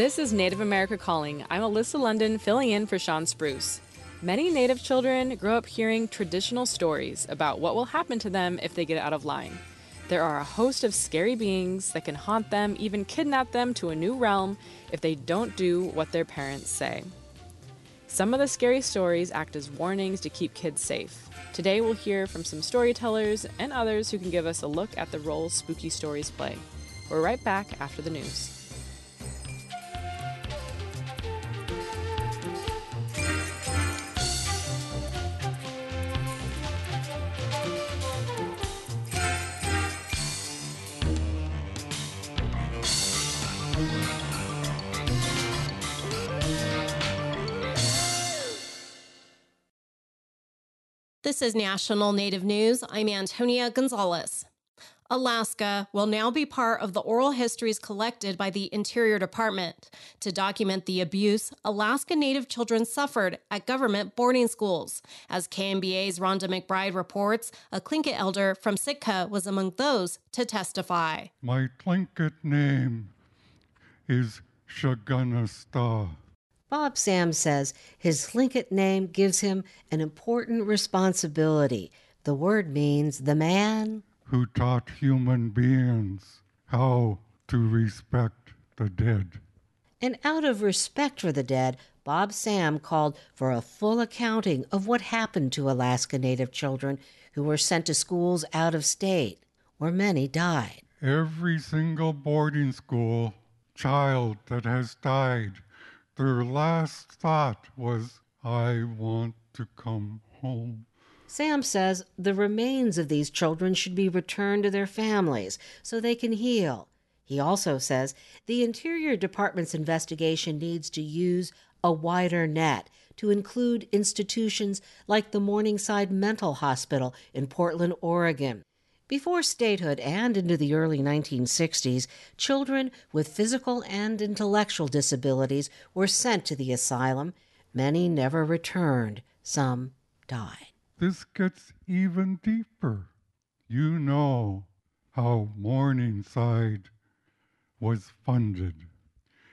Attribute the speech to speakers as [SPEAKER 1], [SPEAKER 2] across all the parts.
[SPEAKER 1] This is Native America Calling. I'm Alyssa London filling in for Shawn Spruce. Many Native children grow up hearing traditional stories about what will happen to them if they get out of line. There are a host of scary beings that can haunt them, even kidnap them to a new realm if they don't do what their parents say. Some of the scary stories act as warnings to keep kids safe. Today we'll hear from some storytellers and others who can give us a look at the role spooky stories play. We're right back after the news.
[SPEAKER 2] This is National Native News. I'm Antonia Gonzalez. Alaska will now be part of the oral histories collected by the Interior Department to document the abuse Alaska Native children suffered at government boarding schools. As KNBA's Rhonda McBride reports, a Tlingit elder from Sitka was among those to testify.
[SPEAKER 3] My Tlingit name is Shagunasta.
[SPEAKER 4] Bob Sam says his Tlingit name gives him an important responsibility. The word means the man
[SPEAKER 3] who taught human beings how to respect the dead.
[SPEAKER 4] And out of respect for the dead, Bob Sam called for a full accounting of what happened to Alaska Native children who were sent to schools out of state, where many died.
[SPEAKER 3] Every single boarding school child that has died their last thought was, I want to come home.
[SPEAKER 4] Sam says the remains of these children should be returned to their families so they can heal. He also says the Interior Department's investigation needs to use a wider net to include institutions like the Morningside Mental Hospital in Portland, Oregon. Before statehood and into the early 1960s, children with physical and intellectual disabilities were sent to the asylum. Many never returned, some died.
[SPEAKER 3] This gets even deeper. You know how Morningside was funded.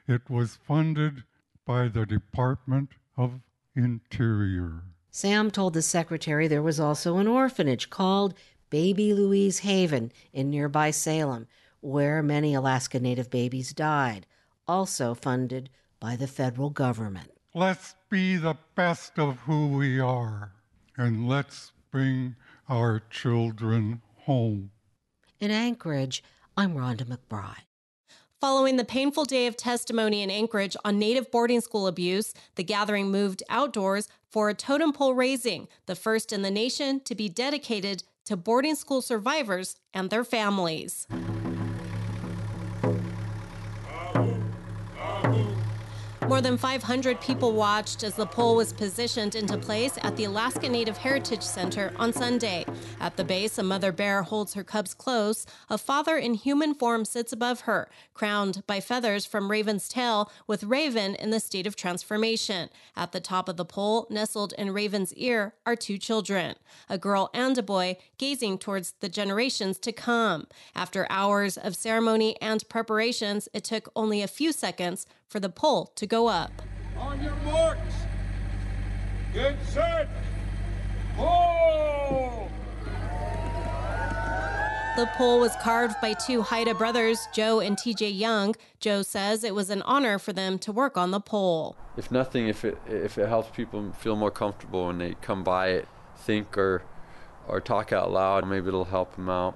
[SPEAKER 3] It was funded by the Department of Interior.
[SPEAKER 4] Sam told the secretary there was also an orphanage called Baby Louise Haven in nearby Salem, where many Alaska Native babies died, also funded by the federal government.
[SPEAKER 3] Let's be the best of who we are, and let's bring our children home.
[SPEAKER 4] In Anchorage, I'm Rhonda McBride.
[SPEAKER 2] Following the painful day of testimony in Anchorage on Native boarding school abuse, the gathering moved outdoors for a totem pole raising, the first in the nation to be dedicated to boarding school survivors and their families. More than 500 people watched as the pole was positioned into place at the Alaska Native Heritage Center on Sunday. At the base, a mother bear holds her cubs close. A father in human form sits above her, crowned by feathers from Raven's tail, with Raven in the state of transformation. At the top of the pole, nestled in Raven's ear, are two children, a girl and a boy, gazing towards the generations to come. After hours of ceremony and preparations, it took only a few seconds for the pole to go up.
[SPEAKER 5] On your marks, get set, pull!
[SPEAKER 2] The pole was carved by two Haida brothers, Joe and TJ Young. Joe says it was an honor for them to work on the pole.
[SPEAKER 6] If nothing, if it if it helps people feel more comfortable when they come by it, think or or talk out loud, maybe it'll help them out,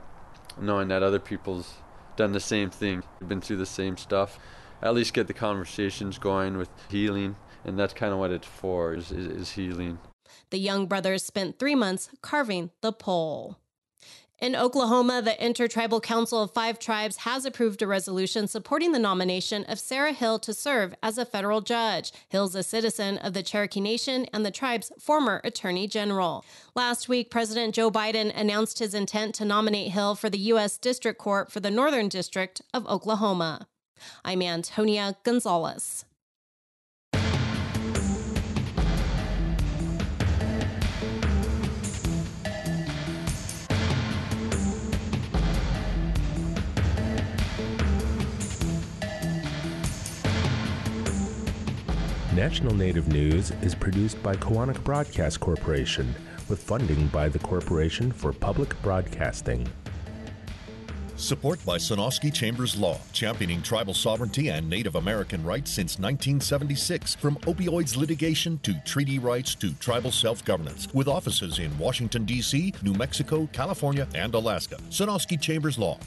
[SPEAKER 6] knowing that other people's done the same thing, been through the same stuff at least get the conversations going with healing and that's kind of what it's for is, is, is healing
[SPEAKER 2] the young brothers spent three months carving the pole in Oklahoma, the Intertribal Council of Five Tribes has approved a resolution supporting the nomination of Sarah Hill to serve as a federal judge. Hill's a citizen of the Cherokee Nation and the tribe's former attorney general. Last week, President Joe Biden announced his intent to nominate Hill for the U.S. District Court for the Northern District of Oklahoma. I'm Antonia Gonzalez.
[SPEAKER 7] National Native News is produced by Koahnic Broadcast Corporation with funding by the Corporation for Public Broadcasting.
[SPEAKER 8] Support by Sonosky Chambers Law, championing tribal sovereignty and Native American rights since 1976. From opioids litigation to treaty rights to tribal self governance, with offices in Washington, D.C., New Mexico, California, and Alaska. Sonosky Chambers Law.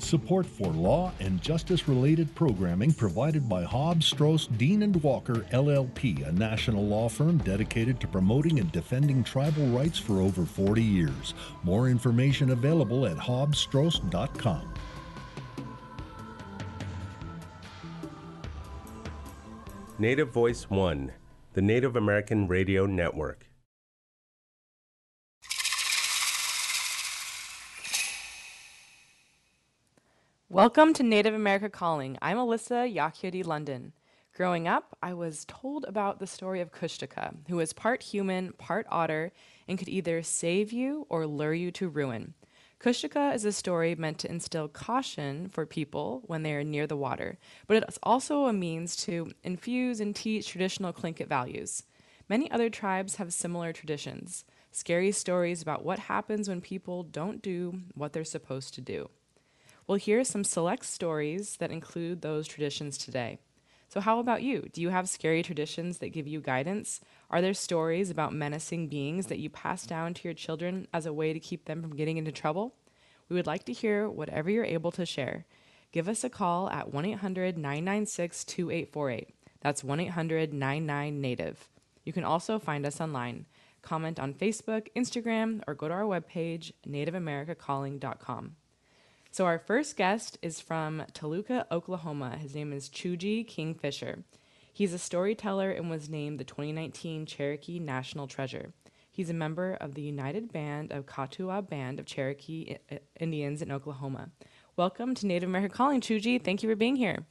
[SPEAKER 9] Support for law and justice related programming provided by Hobbs, Straus, Dean and Walker LLP, a national law firm dedicated to promoting and defending tribal rights for over 40 years. More information available at hobbsstraus.com.
[SPEAKER 7] Native Voice One, the Native American Radio Network.
[SPEAKER 1] Welcome to Native America Calling. I'm Alyssa Yakyudi London. Growing up, I was told about the story of Kushtaka, who was part human, part otter, and could either save you or lure you to ruin. Kushtaka is a story meant to instill caution for people when they are near the water, but it's also a means to infuse and teach traditional Tlingit values. Many other tribes have similar traditions, scary stories about what happens when people don't do what they're supposed to do. We'll hear some select stories that include those traditions today. So, how about you? Do you have scary traditions that give you guidance? Are there stories about menacing beings that you pass down to your children as a way to keep them from getting into trouble? We would like to hear whatever you're able to share. Give us a call at 1 800 996 2848. That's 1 800 99 Native. You can also find us online. Comment on Facebook, Instagram, or go to our webpage, nativeamericacalling.com. So, our first guest is from Tahlequah, Oklahoma. His name is Choogie Kingfisher. He's a storyteller and was named the 2019 Cherokee National Treasure. He's a member of the United Band of Keetoowah Band of Cherokee Indians in Oklahoma. Welcome to Native American Calling, Choogie. Thank you for being here.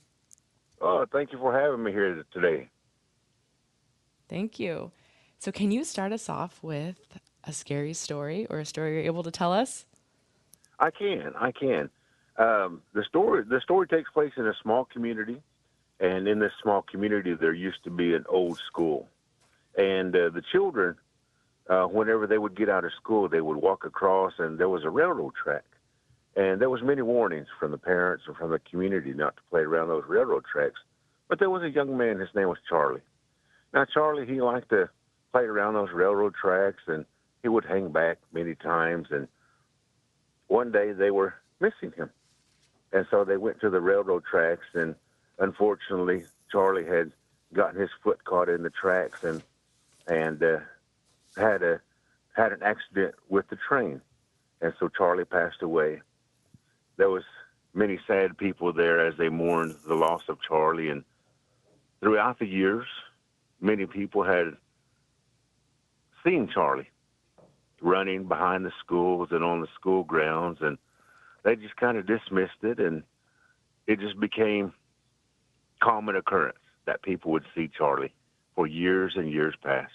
[SPEAKER 10] Oh, thank you for having me here today.
[SPEAKER 1] Thank you. So, can you start us off with a scary story or a story you're able to tell us?
[SPEAKER 10] I can. I can. Um, the story the story takes place in a small community, and in this small community there used to be an old school, and uh, the children, uh, whenever they would get out of school, they would walk across, and there was a railroad track, and there was many warnings from the parents and from the community not to play around those railroad tracks. But there was a young man. His name was Charlie. Now Charlie, he liked to play around those railroad tracks, and he would hang back many times and one day they were missing him. And so they went to the railroad tracks, and unfortunately, Charlie had gotten his foot caught in the tracks and and uh, had a had an accident with the train, and so Charlie passed away. There was many sad people there as they mourned the loss of Charlie, and throughout the years, many people had seen Charlie running behind the schools and on the school grounds, and they just kind of dismissed it, and it just became common occurrence that people would see Charlie for years and years past.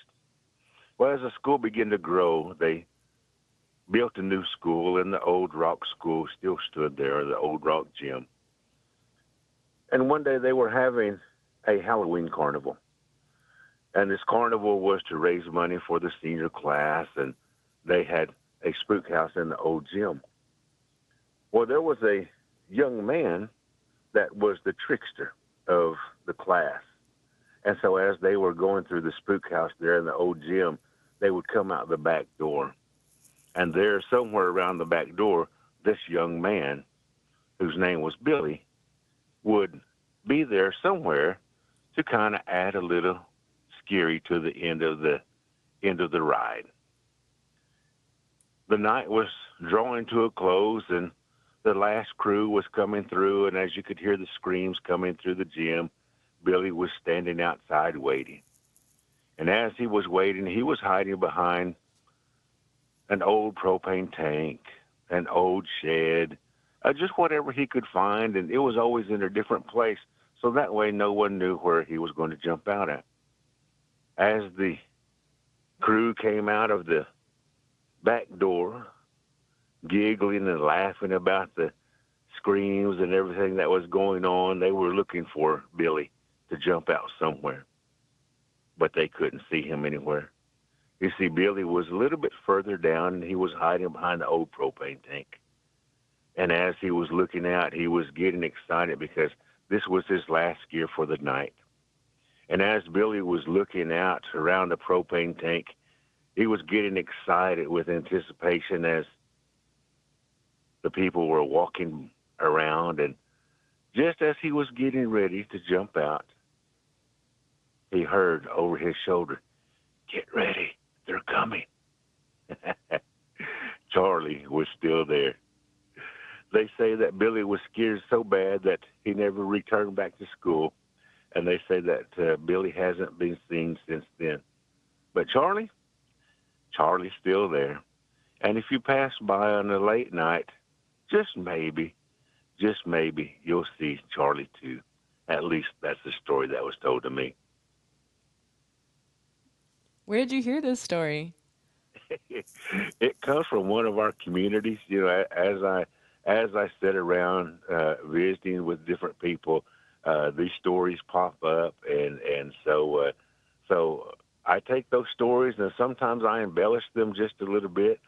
[SPEAKER 10] Well, as the school began to grow, they built a new school, and the old rock school still stood there, the old rock gym. And one day they were having a Halloween carnival. And this carnival was to raise money for the senior class and they had a spook house in the old gym. Well, there was a young man that was the trickster of the class. And so as they were going through the spook house there in the old gym, they would come out the back door. And there, somewhere around the back door, this young man, whose name was Billy, would be there somewhere to kind of add a little scary to the end of the end of the ride the night was drawing to a close and the last crew was coming through. And as you could hear the screams coming through the gym billy was standing outside waiting. And as he was waiting he was hiding behind an old propane tank an old shed uh, just whatever he could find. And it was always in a different place. So that way no one knew where he was going to jump out at. As the crew came out of the back door, giggling and laughing about the screams and everything that was going on. They were looking for Billy to jump out somewhere. but they couldn't see him anywhere. You see, Billy was a little bit further down, and he was hiding behind the old propane tank. And as he was looking out, he was getting excited because this was his last gear for the night. And as Billy was looking out around the propane tank, he was getting excited with anticipation as the people were walking around. And just as he was getting ready to jump out, he heard over his shoulder, Get ready, they're coming. Charlie was still there. They say that Billy was scared so bad that he never returned back to school. And they say that uh, Billy hasn't been seen since then. But Charlie, Charlie's still there. And if you pass by on a late night, just maybe, just maybe, you'll see Charlie too. At least that's the story that was told to me.
[SPEAKER 1] Where did you hear this story?
[SPEAKER 10] it comes from one of our communities. You know, as I as I sit around uh, visiting with different people, uh, these stories pop up, and and so uh, so I take those stories and sometimes I embellish them just a little bit.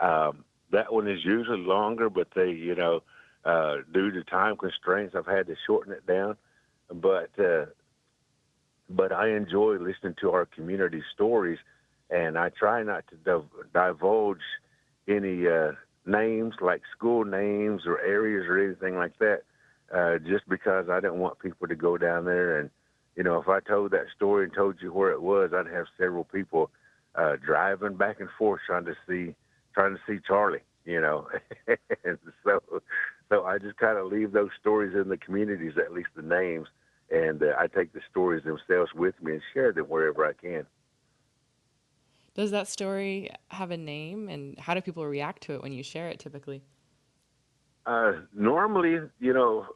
[SPEAKER 10] Um, that one is usually longer, but they, you know, uh, due to time constraints, I've had to shorten it down. But uh, but I enjoy listening to our community stories, and I try not to div- divulge any uh, names like school names or areas or anything like that, uh, just because I don't want people to go down there and, you know, if I told that story and told you where it was, I'd have several people uh, driving back and forth trying to see trying to see Charlie, you know, and so so I just kind of leave those stories in the communities, at least the names, and uh, I take the stories themselves with me and share them wherever I can.
[SPEAKER 1] Does that story have a name, and how do people react to it when you share it typically?
[SPEAKER 10] Uh, normally, you know,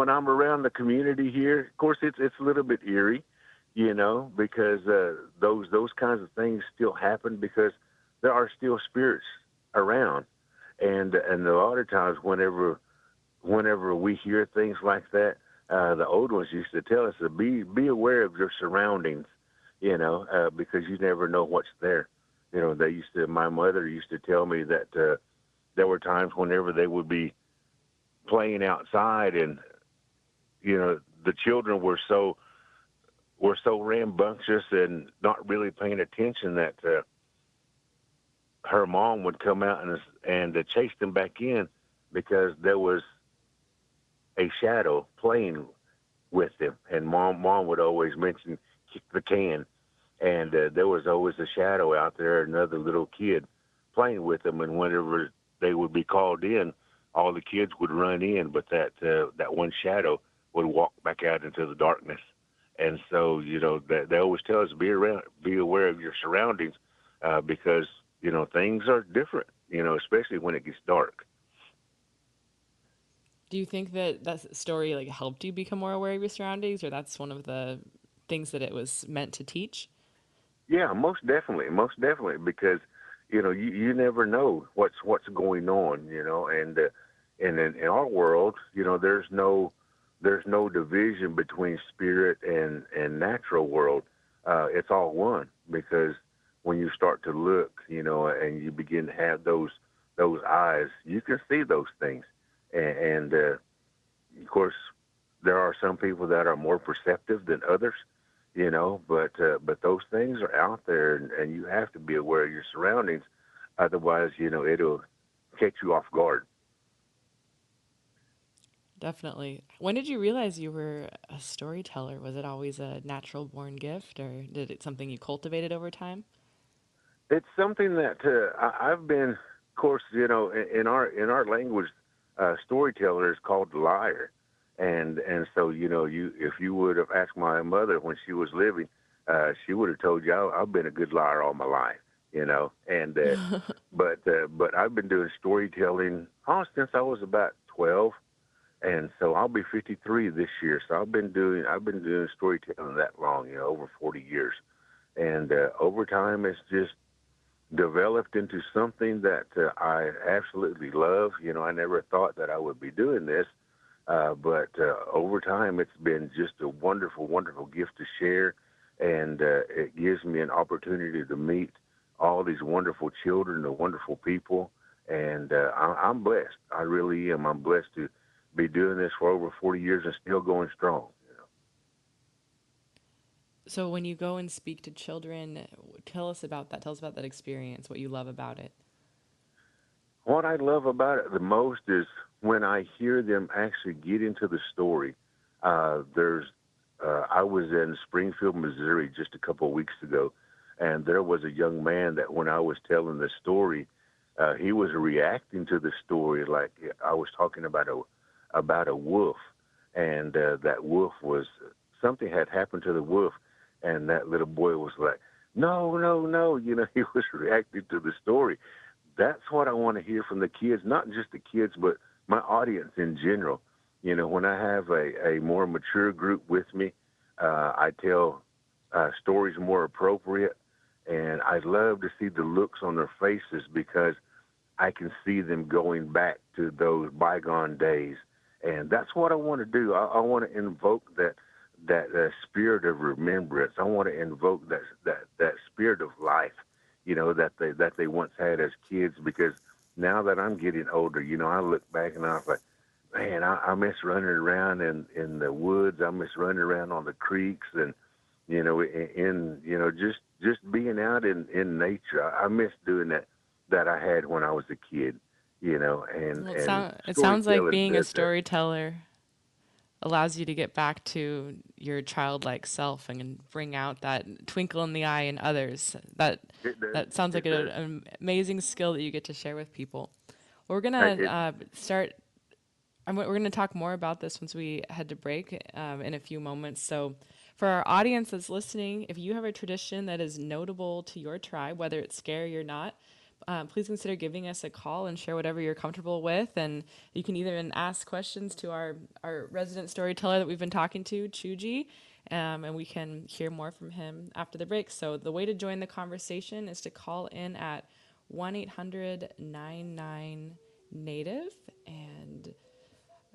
[SPEAKER 10] when I'm around the community here, of course, it's it's a little bit eerie, you know, because uh, those those kinds of things still happen because there are still spirits around, and and a lot of times, whenever whenever we hear things like that, uh, the old ones used to tell us to be be aware of your surroundings, you know, uh, because you never know what's there. You know, they used to. My mother used to tell me that uh, there were times whenever they would be playing outside, and you know, the children were so were so rambunctious and not really paying attention that uh, her mom would come out and and uh, chase them back in because there was a shadow playing with them. And mom, mom would always mention kick the can, and uh, there was always a shadow out there, another little kid playing with them. And whenever they would be called in, all the kids would run in, but that uh, that one shadow would walk back out into the darkness. And so, you know, that they always tell us be around, be aware of your surroundings, uh, because you know things are different. You know, especially when it gets dark.
[SPEAKER 1] Do you think that that story like helped you become more aware of your surroundings, or that's one of the things that it was meant to teach?
[SPEAKER 10] Yeah, most definitely, most definitely, because you know you, you never know what's what's going on, you know, and uh, and in, in our world, you know, there's no there's no division between spirit and and natural world. Uh, it's all one because when you start to look, you know, and you begin to have those those eyes, you can see those things and, and uh, of course there are some people that are more perceptive than others you know but uh, but those things are out there and, and you have to be aware of your surroundings otherwise you know it'll catch you off guard
[SPEAKER 1] definitely. When did you realize you were a storyteller? Was it always a natural born gift or did it something you cultivated over time?
[SPEAKER 10] It's something that uh, I, i've been of course you know in, in our in our language uh, storyteller is called liar, and and so you know you if you would have asked my mother when she was living, uh, she would have told you I, I've been a good liar all my life, you know. And uh, but uh, but I've been doing storytelling oh, since I was about twelve, and so I'll be fifty three this year. So I've been doing I've been doing storytelling that long, you know, over forty years, and uh, over time it's just developed into something that uh, I absolutely love. You know, I never thought that I would be doing this, uh, but uh, over time, it's been just a wonderful, wonderful gift to share. and uh, it gives me an opportunity to meet all these wonderful children, the wonderful people, and uh, I'm blessed. I really am. I'm blessed to be doing this for over 40 years and still going strong.
[SPEAKER 1] So when you go and speak to children, tell us about that. Tell us about that experience. What you love about it.
[SPEAKER 10] What I love about it the most is when I hear them actually get into the story. Uh, there's, uh, I was in Springfield, Missouri, just a couple of weeks ago, and there was a young man that when I was telling the story, uh, he was reacting to the story like I was talking about a about a wolf, and uh, that wolf was something had happened to the wolf, and that little boy was like, "No, no, no!" You know, he was reacting to the story. That's what I want to hear from the kids, not just the kids, but my audience in general. You know, when I have a, a more mature group with me, uh, I tell uh, stories more appropriate, and I love to see the looks on their faces because I can see them going back to those bygone days, and that's what I want to do. I, I want to invoke that that uh, spirit of remembrance. I want to invoke that that that spirit of life, you know, that they that they once had as kids. Because now that I'm getting older, you know, I look back and I'm like, man, I, I miss running around in in the woods. I miss running around on the creeks and you know, in, in you know, just just being out in in nature. I, I miss doing that that I had when I was a kid. You know, and,
[SPEAKER 1] Well, it,
[SPEAKER 10] and
[SPEAKER 1] sound, it sounds like being a storyteller allows you to get back to your childlike self and bring out that twinkle in the eye in others. That that sounds like a- an amazing skill that you get to share with people. We're gonna uh, start. I'm, we're going to talk more about this once we head to break um, in a few moments. So, for our audience that's listening, if you have a tradition that is notable to your tribe, whether it's scary or not, um, please consider giving us a call and share whatever you're comfortable with. And you can even ask questions to our, our resident storyteller that we've been talking to, Choogie, um, and we can hear more from him after the break. So, the way to join the conversation is to call in at 1 800 99 Native and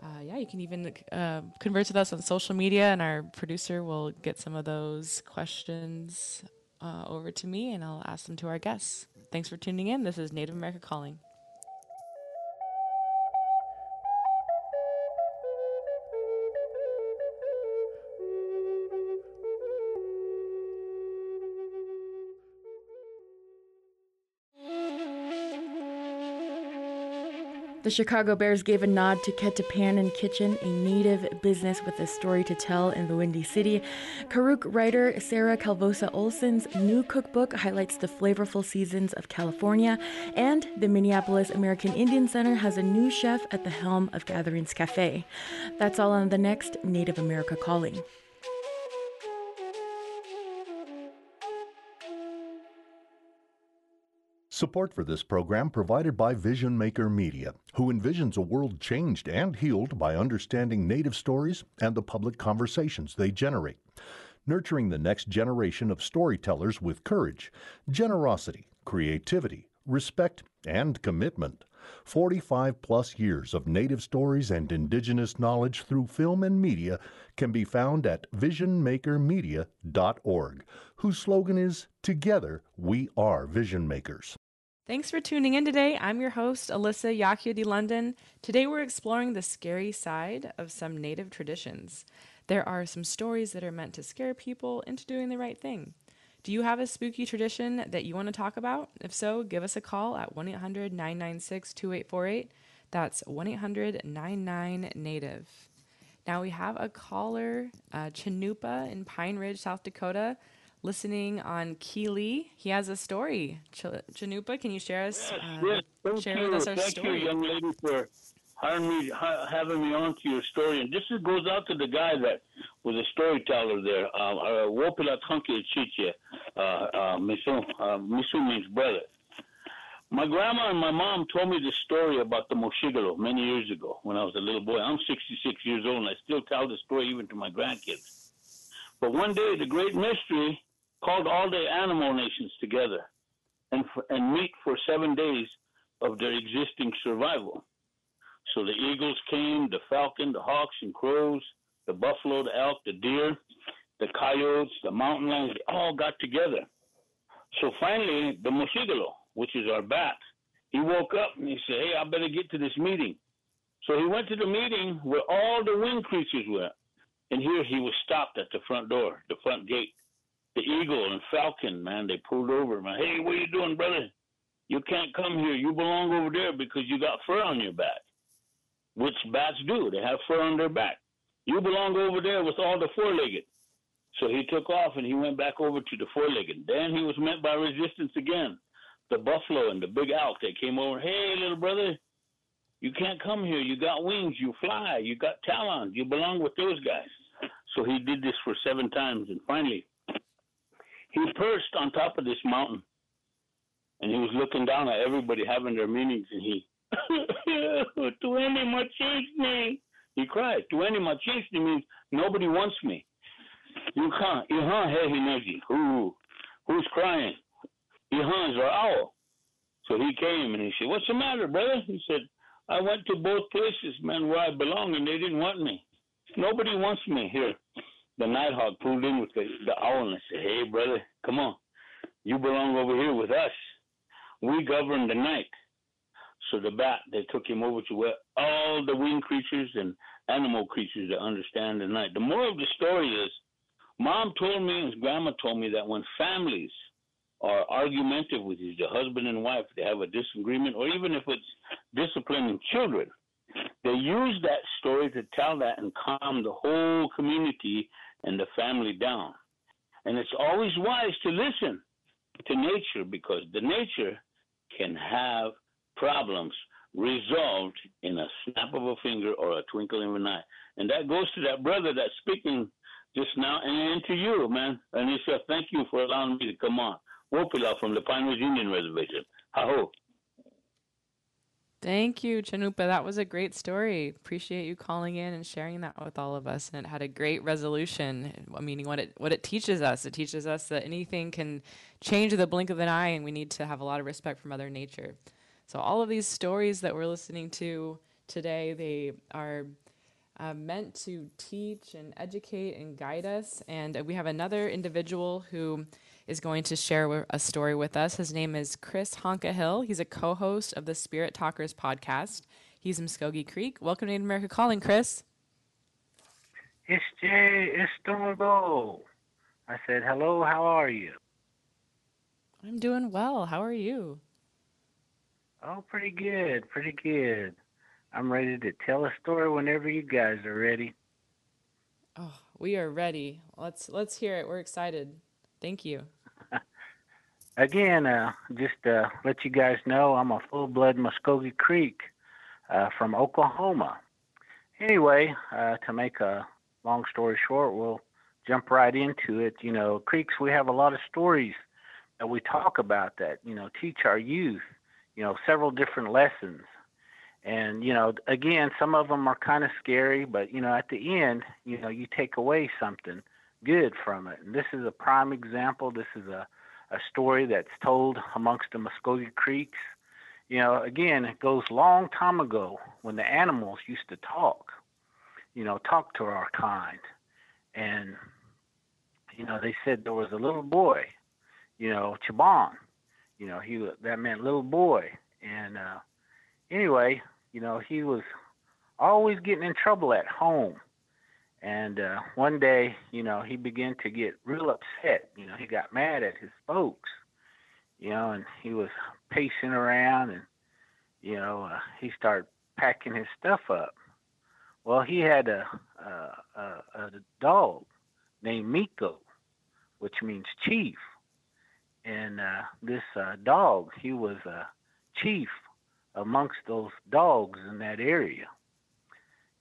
[SPEAKER 1] uh, yeah, you can even uh, converse with us on social media, and our producer will get some of those questions uh, over to me, and I'll ask them to our guests. Thanks for tuning in. This is Native America Calling.
[SPEAKER 11] The Chicago Bears gave a nod to Ketapanen Kitchen, a native business with a story to tell in the Windy City. Karuk writer Sarah Calvosa Olson's new cookbook highlights the flavorful seasons of California, and the Minneapolis American Indian Center has a new chef at the helm of Gatherings Cafe. That's all on the next Native America Calling.
[SPEAKER 9] Support for this program provided by Vision Maker Media, who envisions a world changed and healed by understanding Native stories and the public conversations they generate. Nurturing the next generation of storytellers with courage, generosity, creativity, respect, and commitment. 45 plus years of Native stories and Indigenous knowledge through film and media can be found at visionmakermedia.org, whose slogan is Together We Are Vision Makers.
[SPEAKER 1] Thanks for tuning in today. I'm your host, Alyssa Yakyudi London. Today we're exploring the scary side of some Native traditions. There are some stories that are meant to scare people into doing the right thing. Do you have a spooky tradition that you want to talk about? If so, give us a call at 1 800 996 2848. That's 1 800 99 Native. Now we have a caller, uh, in Pine Ridge, South Dakota, listening on KILI. He has a story. Ch- Chanupa, can you share us? uh,
[SPEAKER 12] Yes, thank
[SPEAKER 1] share
[SPEAKER 12] you.
[SPEAKER 1] with us our
[SPEAKER 12] thank
[SPEAKER 1] story.
[SPEAKER 12] you, young lady, for hiring me, ha- having me on to your story. And this is, goes out to the guy that was a storyteller there. Uh, uh, Wopila Tunke Chiche, uh, uh, Misu, uh, Misu means brother. My grandma and my mom told me this story about the Moshigalo many years ago when I was a little boy. I'm 66 years old and I still tell the story even to my grandkids. But one day, the great mystery called all the animal nations together and, and meet for seven days of their existing survival. So the eagles came, the falcon, the hawks and crows, the buffalo, the elk, the deer. the coyotes, the mountain lions, they all got together. So finally, the mosigalo, which is our bat, he woke up and he said, Hey, I better get to this meeting. So he went to the meeting where all the wind creatures were. And here he was stopped at the front door, the front gate. The eagle and falcon, man, they pulled over, man. Hey, what are you doing, brother? You can't come here. You belong over there because you got fur on your back. Which bats do. They have fur on their back. You belong over there with all the four legged. So he took off and he went back over to the four legged. Then he was met by resistance again. The buffalo and the big elk, they came over. Hey, little brother, you can't come here. You got wings. You fly. You got talons. You belong with those guys. So he did this for seven times. And finally, he perched on top of this mountain. And he was looking down at everybody having their meetings. And he, Tueni Machinski. He cried. To Tueni Machinski means nobody wants me. You can't. Ihan Hehineji. Who, who's crying? Ihan's owl. So he came and he said, What's the matter, brother? He said, I went to both places, man, where I belong, and they didn't want me. Nobody wants me here. The Nighthawk pulled in with the, the owl and said, Hey, brother, come on. You belong over here with us. We govern the night. So the bat, they took him over to where all the winged creatures and animal creatures that understand the night. The moral of the story is mom told me and grandma told me that when families are argumentative with you, the husband and wife, they have a disagreement, or even if it's disciplining children, they use that story to tell that and calm the whole community and the family down. And it's always wise to listen to nature because the nature can have problems resolved in a snap of a finger or a twinkle of an eye. And that goes to that brother that's speaking just now and to you, man. And he said, thank you for allowing me to come on. Wopila from the Pine Ridge Indian Reservation. Haho.
[SPEAKER 1] Thank you, Chanupa. That was a great story. Appreciate you calling in and sharing that with all of us. And it had a great resolution. Meaning, what it what it teaches us. It teaches us that anything can change the blink of an eye, and we need to have a lot of respect for Mother Nature. So all of these stories that we're listening to today, they are uh, meant to teach and educate and guide us. And we have another individual who is going to share a story with us. His name is Chris Honka Hill. He's a co host of the Spirit Talkers podcast. He's in Muskogee Creek. Welcome to America Calling, Chris.
[SPEAKER 13] It's Jay. It's Stormbo. I said, hello, how are you?
[SPEAKER 1] I'm doing well. How are you?
[SPEAKER 13] Oh, pretty good. Pretty good. I'm ready to tell a story whenever you guys are ready.
[SPEAKER 1] Oh, we are ready. Let's let's hear it. We're excited. Thank you.
[SPEAKER 13] Again, uh, just to let you guys know, I'm a full blood Muskogee Creek uh, from Oklahoma. Anyway, uh, to make a long story short, we'll jump right into it. You know, creeks, we have a lot of stories that we talk about that, you know, teach our youth, you know, several different lessons. And, you know, again, some of them are kind of scary, but, you know, at the end, you know, you take away something good from it. And this is a prime example. This is a, a story that's told amongst the Muskogee Creeks. You know, again, it goes long time ago when the animals used to talk, you know, talk to our kind. And, you know, they said there was a little boy, you know, Chaban, you know, he that meant little boy. And uh, anyway, you know, he was always getting in trouble at home and uh, one day, you know, he began to get real upset. You know, he got mad at his folks, you know, and he was pacing around and, you know, uh, he started packing his stuff up. Well, he had a, a, a, a dog named Miko, which means chief. And uh, this uh, dog, he was a chief amongst those dogs in that area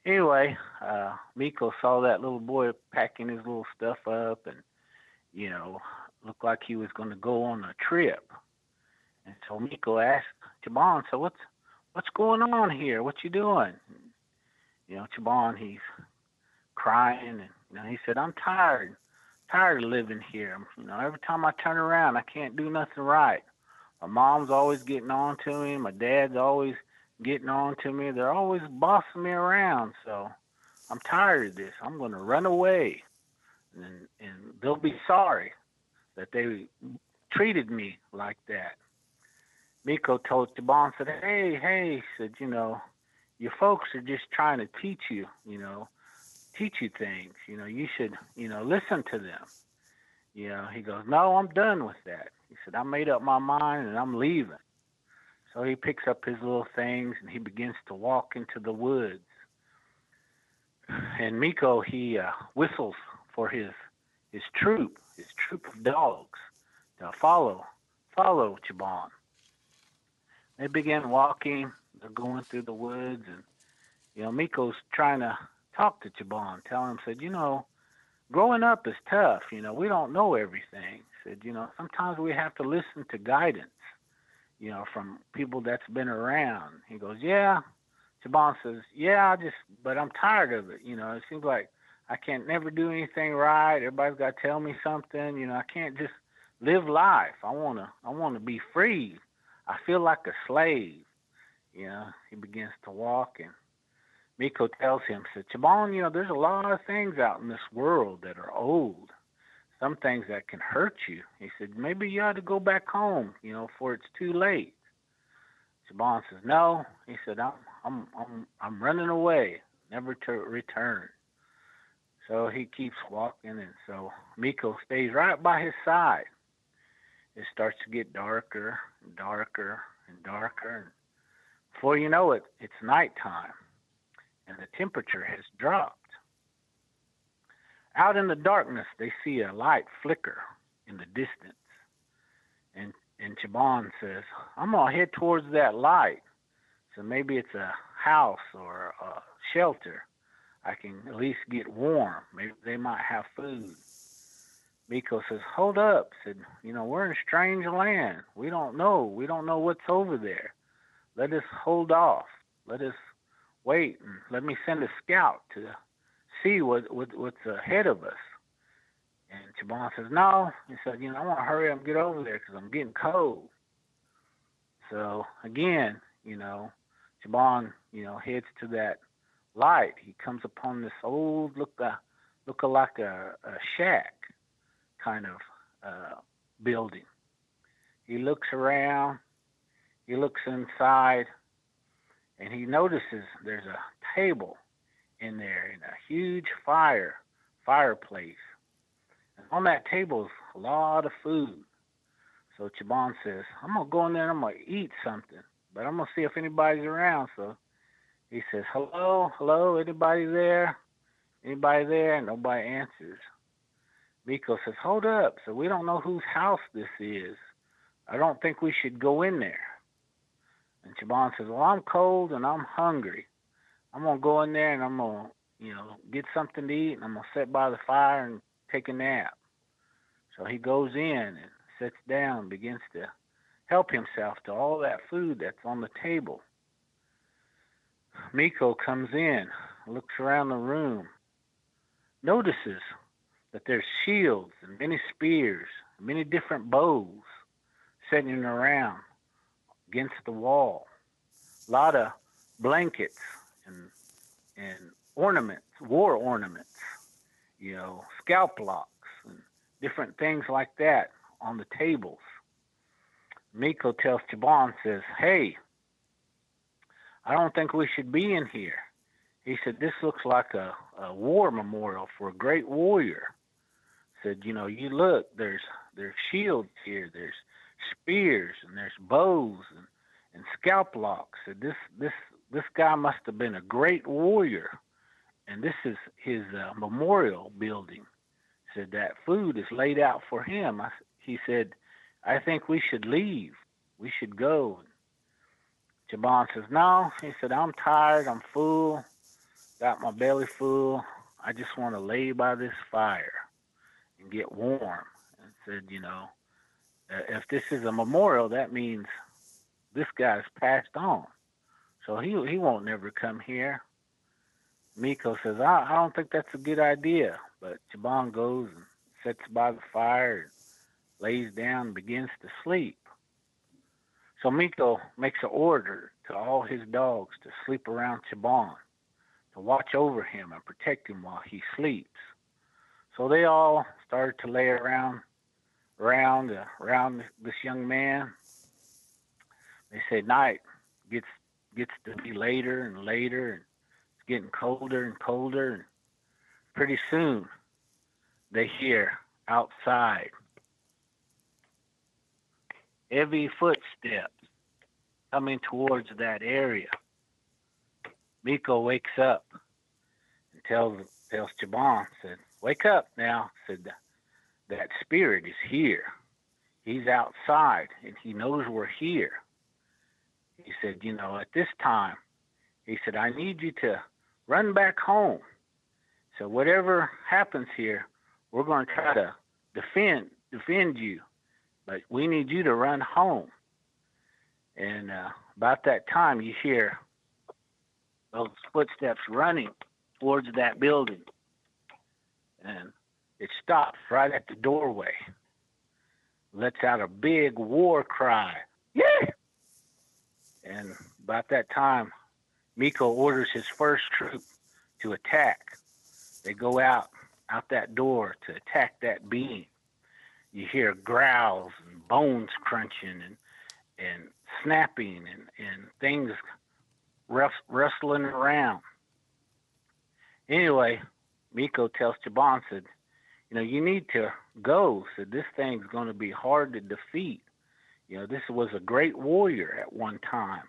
[SPEAKER 13] anyway, uh, Miko saw that little boy packing his little stuff up and, you know, looked like he was going to go on a trip. And so Miko asked Chabon, so what's, what's going on here? What you doing? You know, Chabon, he's crying and, you know, he said, I'm tired, tired of living here. You know, every time I turn around, I can't do nothing right. My mom's always getting on to me. My dad's always getting on to me. They're always bossing me around. So I'm tired of this. I'm going to run away. and and they'll be sorry that they treated me like that. Miko told Chabon said, "Hey, hey," said, "You know, your folks are just trying to teach you, you know, teach you things. You know, you should, you know, listen to them." You know, he goes, "No, I'm done with that." He said, "I made up my mind and I'm leaving." So he picks up his little things and he begins to walk into the woods. And Miko, he uh, whistles for his his troop, his troop of dogs, to follow follow Chabon. They begin walking. They're going through the woods, and you know Miko's trying to talk to Chabon, telling him, said, you know, growing up is tough. You know, we don't know everything. Said, you know, sometimes we have to listen to guidance. You know, from people that's been around. He goes, yeah. Chabon says, yeah, I just, but I'm tired of it. You know, it seems like I can't never do anything right. Everybody's got to tell me something. You know, I can't just live life. I wanna, I wanna be free. I feel like a slave. You know, he begins to walk and Miko tells him, said, Chabon, you know, there's a lot of things out in this world that are old. Some things that can hurt you. He said, maybe you ought to go back home, you know, before it's too late. Chabon says, no. He said, I'm, I'm, I'm, I'm running away, never to return. So he keeps walking, and so Miko stays right by his side. It starts to get darker and darker and darker, and before you know it, it's nighttime, and the temperature has dropped. Out in the darkness, they see a light flicker in the distance, and and Chabon says, "I'm gonna head towards that light. So maybe it's a house or a shelter." I can at least get warm. Maybe they might have food. Miko says, Hold up. Said, You know, we're in a strange land. We don't know. We don't know what's over there. Let us hold off. Let us wait and let me send a scout to see what, what what's ahead of us. And Chabon says, No. He said, You know, I want to hurry up and get over there because I'm getting cold. So again, you know, Chabon, you know, heads to that light, he comes upon this old look uh, look like a, a shack kind of uh, building. He looks around, he looks inside, and he notices there's a table in there in a huge fire fireplace. And on that table is a lot of food. So Chabon says, I'm gonna go in there and I'm gonna eat something, but I'm gonna see if anybody's around. So he says, Hello, hello, anybody there? Anybody there? And nobody answers. Miko says, Hold up. So we don't know whose house this is. I don't think we should go in there. And Chabon says, Well, I'm cold and I'm hungry. I'm to go in there and I'm to, you know, get something to eat and I'm to sit by the fire and take a nap. So he goes in and sits down begins to help himself to all that food that's on the table. Miko comes in, looks around the room, notices that there's shields and many spears, many different bows sitting around against the wall. A lot of blankets and and ornaments, war ornaments, you know, scalp locks and different things like that on the tables. Miko tells Chabon, says, Hey, I don't think we should be in here. He said, This looks like a, a war memorial for a great warrior. Said, you know, you look, there's there's shields here, there's spears and there's bows and, and scalp locks. Said this this this guy must have been a great warrior. And this is his uh, memorial building. Said that food is laid out for him. I, he said, I think we should leave. We should go. Chabon says, No. He said, I'm tired. I'm full. Got my belly full. I just want to lay by this fire and get warm. And said, You know, uh, if this is a memorial, that means this guy's passed on. So he he won't never come here. Miko says, I, I don't think that's a good idea. But Chabon goes and sits by the fire and lays down and begins to sleep. So Miko makes an order to all his dogs to sleep around Chabon, to watch over him and protect him while he sleeps. So they all started to lay around, around, around this young man. They say night gets gets to be later and later, and it's getting colder and colder. And pretty soon, they hear outside heavy footsteps coming towards that area. Miko wakes up and tells tells Chaban, said, Wake up now, said that spirit is here. He's outside and he knows we're here. He said, you know, at this time, he said, I need you to run back home. So whatever happens here, we're going to try to defend defend you, but we need you to run home. And uh, about that time, you hear those footsteps running towards that building, and it stops right at the doorway. Lets out a big war cry. Yeah! And about that time, Miko orders his first troop to attack. They go out out that door to attack that being. You hear growls and bones crunching and and snapping and, and things rustling around. Anyway, Miko tells Chaban, said, you know, you need to go. Said, this thing's going to be hard to defeat. You know, this was a great warrior at one time.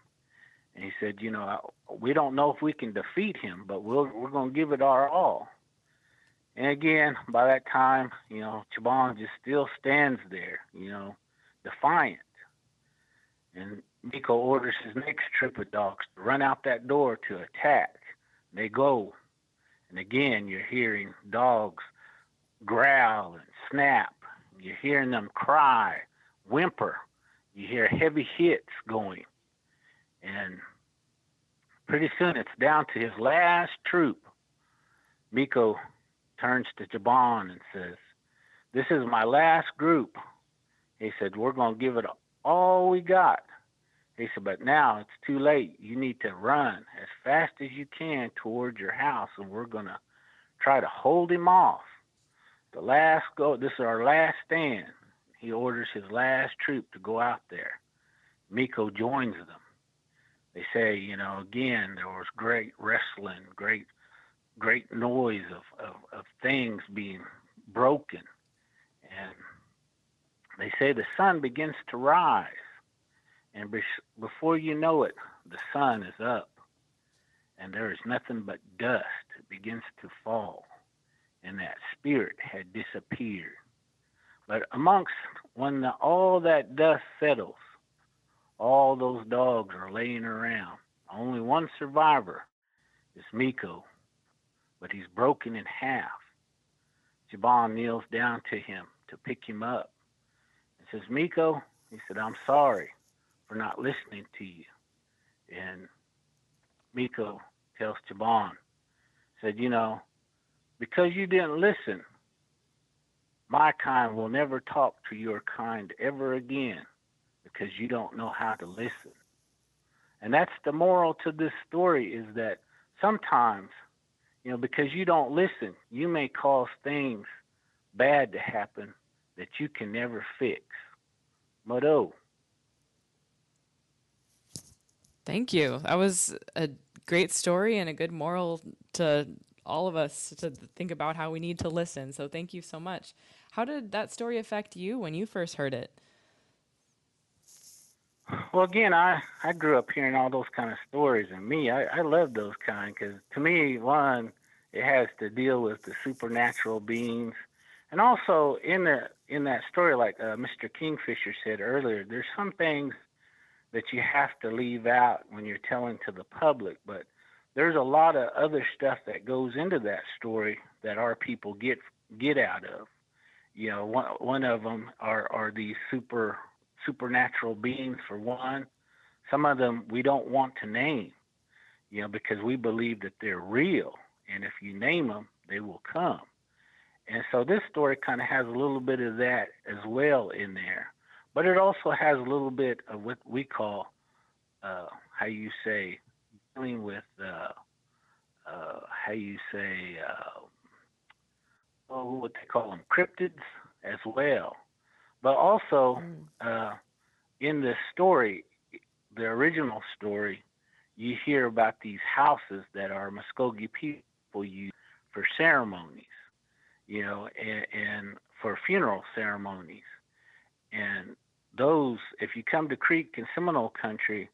[SPEAKER 13] And he said, you know, we don't know if we can defeat him, but we'll, we're going to give it our all. And again, by that time, you know, Chaban just still stands there, you know, defiant. And Miko orders his next trip of dogs to run out that door to attack. They go, and again, you're hearing dogs growl and snap. You're hearing them cry, whimper. You hear heavy hits going. And pretty soon it's down to his last troop. Miko turns to Chaban and says, This is my last group. He said, We're going to give it all we got. He said, But now it's too late. You need to run as fast as you can towards your house, and we're going to try to hold him off. The last go, this is our last stand. He orders his last troop to go out there. Miko joins them. They say, you know, again, there was great wrestling, great, great noise of, of, of things being broken. And they say the sun begins to rise. And before you know it, the sun is up. And there is nothing but dust it begins to fall. And that spirit had disappeared. But amongst when the, all that dust settles, all those dogs are laying around. Only one survivor is Miko, but he's broken in half. Chaban kneels down to him to pick him up and says, Miko, he said, I'm sorry for not listening to you. And Miko tells Chaban, said, you know, because you didn't listen, my kind will never talk to your kind ever again because you don't know how to listen. And that's the moral to this story is that sometimes, you know, because you don't listen, you may cause things bad to happen that you can never fix. Modo. Oh.
[SPEAKER 1] Thank you. That was a great story and a good moral to all of us to think about how we need to listen. So thank you so much. How did that story affect you when you first heard it?
[SPEAKER 13] Well, again, I, I grew up hearing all those kind of stories, and me, I, I love those kind because to me, one, it has to deal with the supernatural beings, and also in the in that story, like uh, Mr. Kingfisher said earlier, there's some things that you have to leave out when you're telling to the public, but there's a lot of other stuff that goes into that story that our people get get out of. You know, one one of them are are these super supernatural beings for one. Some of them we don't want to name, you know, because we believe that they're real, and if you name them, they will come. And so this story kind of has a little bit of that as well in there, but it also has a little bit of what we call, uh, how you say, dealing with uh, uh, how you say uh, oh, what they call them, cryptids as well. But also, uh, in this story, the original story, you hear about these houses that our Muskogee people use for ceremonies, you know, and, and for funeral ceremonies. And those, if you come to Creek and Seminole country,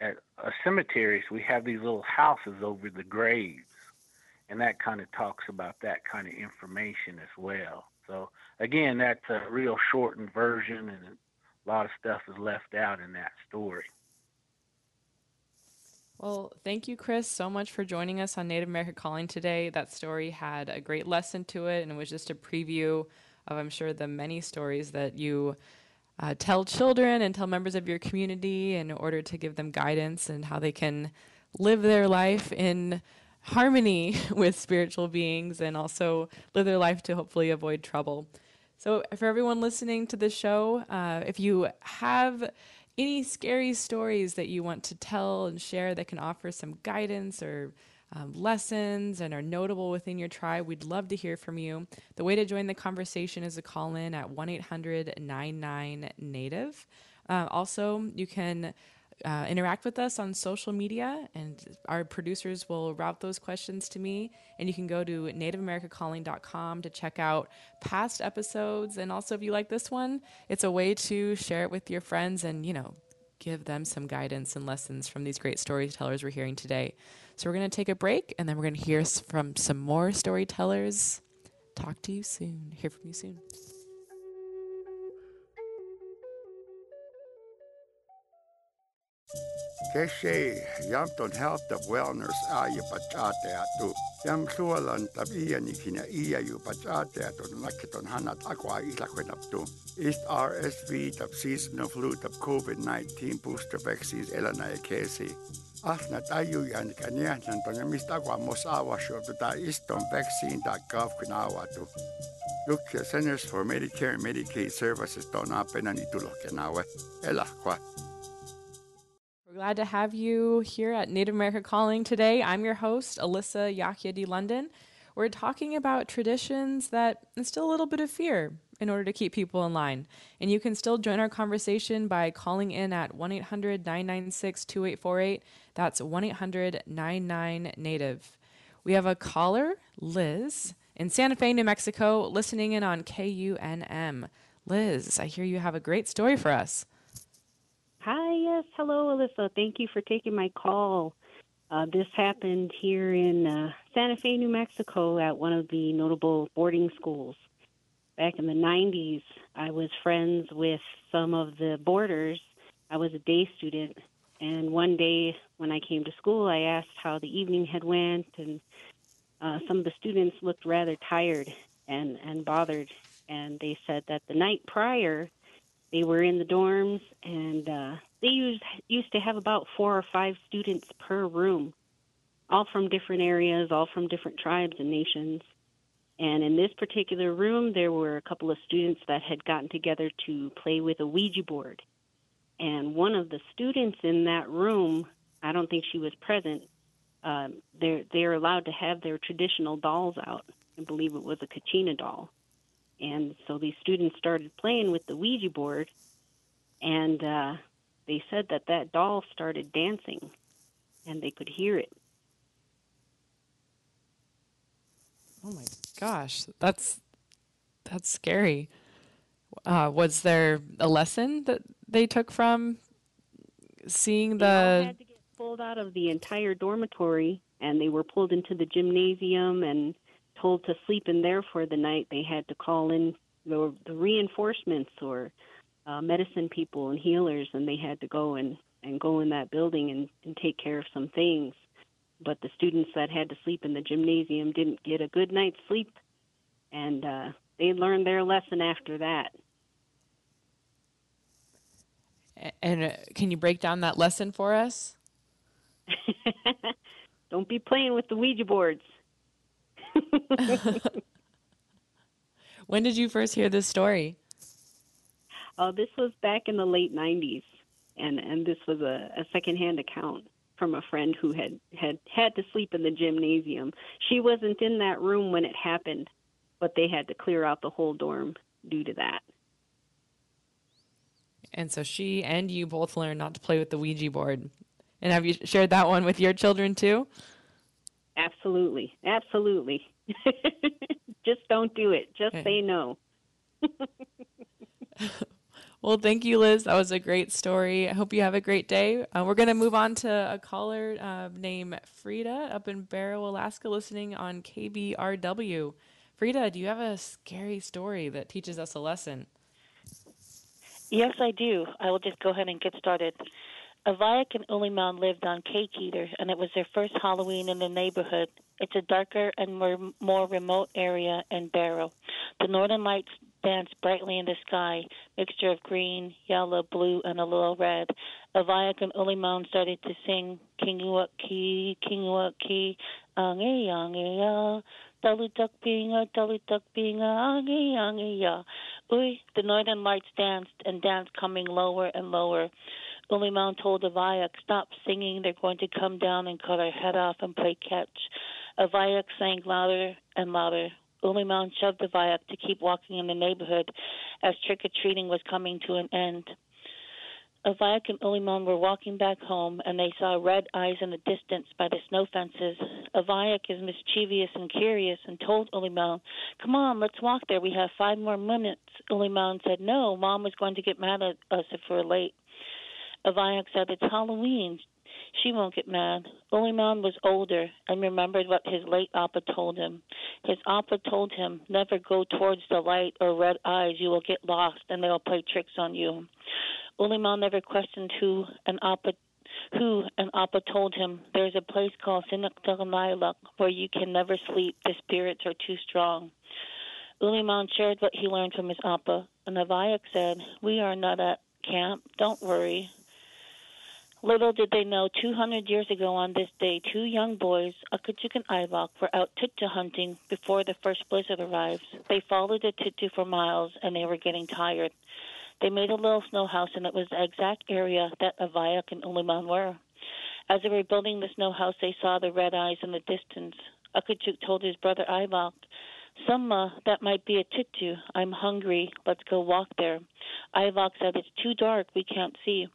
[SPEAKER 13] at uh, cemeteries, we have these little houses over the graves, and that kind of talks about that kind of information as well. So again, that's a real shortened version, and a lot of stuff is left out in that story.
[SPEAKER 1] Well, thank you, Chris, so much for joining us on Native America Calling today. That story had a great lesson to it, and it was just a preview of, I'm sure, the many stories that you uh, tell children and tell members of your community in order to give them guidance and how they can live their life in harmony with spiritual beings and also live their life to hopefully avoid trouble. So, for everyone listening to the show, uh, if you have any scary stories that you want to tell and share that can offer some guidance or um, lessons and are notable within your tribe, we'd love to hear from you. The way to join the conversation is to call in at 1 800 99 Native. Uh, also, you can uh, interact with us on social media, and our producers will route those questions to me. And you can go to nativeamericacalling.com to check out past episodes. And also, if you like this one, it's a way to share it with your friends and, you know, give them some guidance and lessons from these great storytellers we're hearing today. So, we're going to take a break and then we're going to hear from some more storytellers. Talk to you soon. Hear from you soon.
[SPEAKER 14] Kesei health niin of wellness aia patsateatu. Jam suolan tabia nikina iya yu ju patsateatun nakiton hannat up islakuinaptu. Ist RSV tab seasonal flu tab COVID-19 booster vaccines elana ja kesi. Ahna taju jänkä niähnän tonne mistä akua mos aavasjoitu tai iston vaccine tai kaafkin aavatu. Lukia Centers for Medicare and Medicaid Services on apena nitulohkenawe. Niin Elahkua.
[SPEAKER 1] Glad to have you here at Native America Calling today. I'm your host, Alyssa Yakia D. London. We're talking about traditions that instill a little bit of fear in order to keep people in line. And you can still join our conversation by calling in at 1 800 996 2848. That's 1 800 99 Native. We have a caller, Liz, in Santa Fe, New Mexico, listening in on KUNM. Liz, I hear you have a great story for us.
[SPEAKER 15] Hi, yes. Hello, Alyssa. Thank you for taking my call. Uh, this happened here in uh, Santa Fe, New Mexico, at one of the notable boarding schools. Back in the 90s, I was friends with some of the boarders. I was a day student, and one day when I came to school, I asked how the evening had went, and uh, some of the students looked rather tired and, and bothered, and they said that the night prior, they were in the dorms and uh, they used used to have about four or five students per room all from different areas all from different tribes and nations. And in this particular room there were a couple of students that had gotten together to play with a ouija board. And one of the students in that room i don't think she was present um, they're they're allowed to have their traditional dolls out. I believe it was a kachina doll and so these students started playing with the Ouija board, and uh, they said that that doll started dancing, and they could hear it.
[SPEAKER 1] Oh my gosh, that's that's scary. Uh, was there a lesson that they took from seeing the?
[SPEAKER 15] They had to get pulled out of the entire dormitory, and they were pulled into the gymnasium and told to sleep in there for the night. They had to call in the, the reinforcements or uh, medicine people and healers, and they had to go and, and go in that building and, and take care of some things. But the students that had to sleep in the gymnasium didn't get a good night's sleep, and uh, they learned their lesson after that.
[SPEAKER 1] And uh, can you break down that lesson for us?
[SPEAKER 15] Don't be playing with the Ouija boards.
[SPEAKER 1] When did you first hear this story?
[SPEAKER 15] Uh, this was back in the late 90s, and, and this was a, a secondhand account from a friend who had, had had to sleep in the gymnasium. She wasn't in that room when it happened, but they had to clear out the whole dorm due to that.
[SPEAKER 1] And so she and you both learned not to play with the Ouija board. And have you shared that one with your children too?
[SPEAKER 15] Absolutely. Absolutely. Just don't do it. Just
[SPEAKER 1] Okay.
[SPEAKER 15] say no.
[SPEAKER 1] Well, thank you, Liz. That was a great story. I hope you have a great day. Uh, we're going to move on to a caller uh, named Frida up in Barrow, Alaska, listening on KBRW. Frida, do you have a scary story that teaches us a lesson?
[SPEAKER 16] Yes, I do. I will just go ahead and get started. Avayak and Uliman lived on Cake Eater, and it was their first Halloween in the neighborhood. It's a darker and more, more remote area in Barrow. The northern lights dance brightly in the sky, mixture of green, yellow, blue, and a little red. Avayak and Uliman started to sing Kinguak Ki, Kinguak Ki, Ange Ya, Dalutak Pinga, Dalutak Pinga, Ange Ange Ya. Uy, the northern lights danced and danced, coming lower and lower. Uliman told Avayak, Stop singing, they're going to come down and cut our head off and play catch. Avayak sang louder and louder. Uliman shoved Avayak to keep walking in the neighborhood as trick or treating was coming to an end. Avayak and Uliman were walking back home and they saw red eyes in the distance by the snow fences. Avayak is mischievous and curious and told Uliman, Come on, let's walk there. We have five more minutes. Uliman said, No, Mom was going to get mad at us if we're late. Avayak said, It's Halloween. She won't get mad. Uliman was older and remembered what his late Appa told him. His Appa told him, Never go towards the light or red eyes. You will get lost and they will play tricks on you. Uliman never questioned who an Appa who and Appa told him there's a place called Sinakdalanailak where you can never sleep. The spirits are too strong. Uliman shared what he learned from his Appa, and Avayak said, We are not at camp. Don't worry. Little did they know, 200 years ago on this day, two young boys, Akachuk and Ivok, were out tutu hunting before the first blizzard arrived. They followed the tutu for miles, and they were getting tired. They made a little snow house, and it was the exact area that Avayak and Uliman were. As they were building the snow house, they saw the red eyes in the distance. Akachuk told his brother Ivok, Summa, that might be a tutu. I'm hungry. Let's go walk there. Ivok said, It's too dark. We can't see.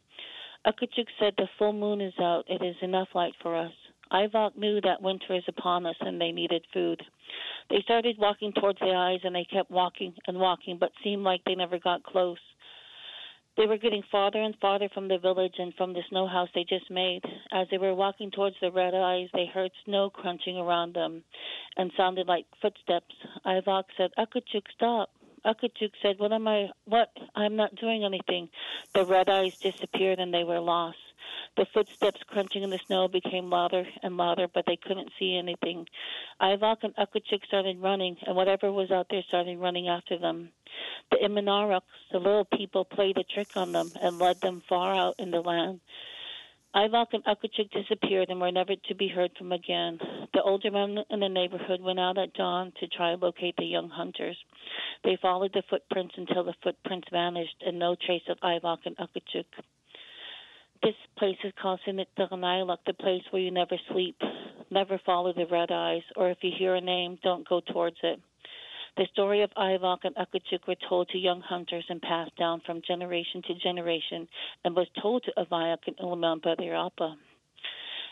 [SPEAKER 16] Akachuk said, The full moon is out. It is enough light for us. Ivok knew that winter is upon us and they needed food. They started walking towards the eyes and they kept walking and walking, but seemed like they never got close. They were getting farther and farther from the village and from the snow house they just made. As they were walking towards the red eyes, they heard snow crunching around them and sounded like footsteps. Ivok said, Akachuk, stop. Akachuk said, What am I? What? I'm not doing anything. The red eyes disappeared and they were lost. The footsteps crunching in the snow became louder and louder, but they couldn't see anything. Ivok and Akachuk started running, and whatever was out there started running after them. The Imanaraks, the little people, played a trick on them and led them far out in the land. Ivok and Akachuk disappeared and were never to be heard from again. The older men in the neighborhood went out at dawn to try to locate the young hunters. They followed the footprints until the footprints vanished and no trace of Ivok and Akachuk. This place is called Sinitdaranilak, the place where you never sleep, never follow the red eyes, or if you hear a name, don't go towards it. The story of Ivok and Akachuk were told to young hunters and passed down from generation to generation and was told to Avayak and Uliman by their Appa.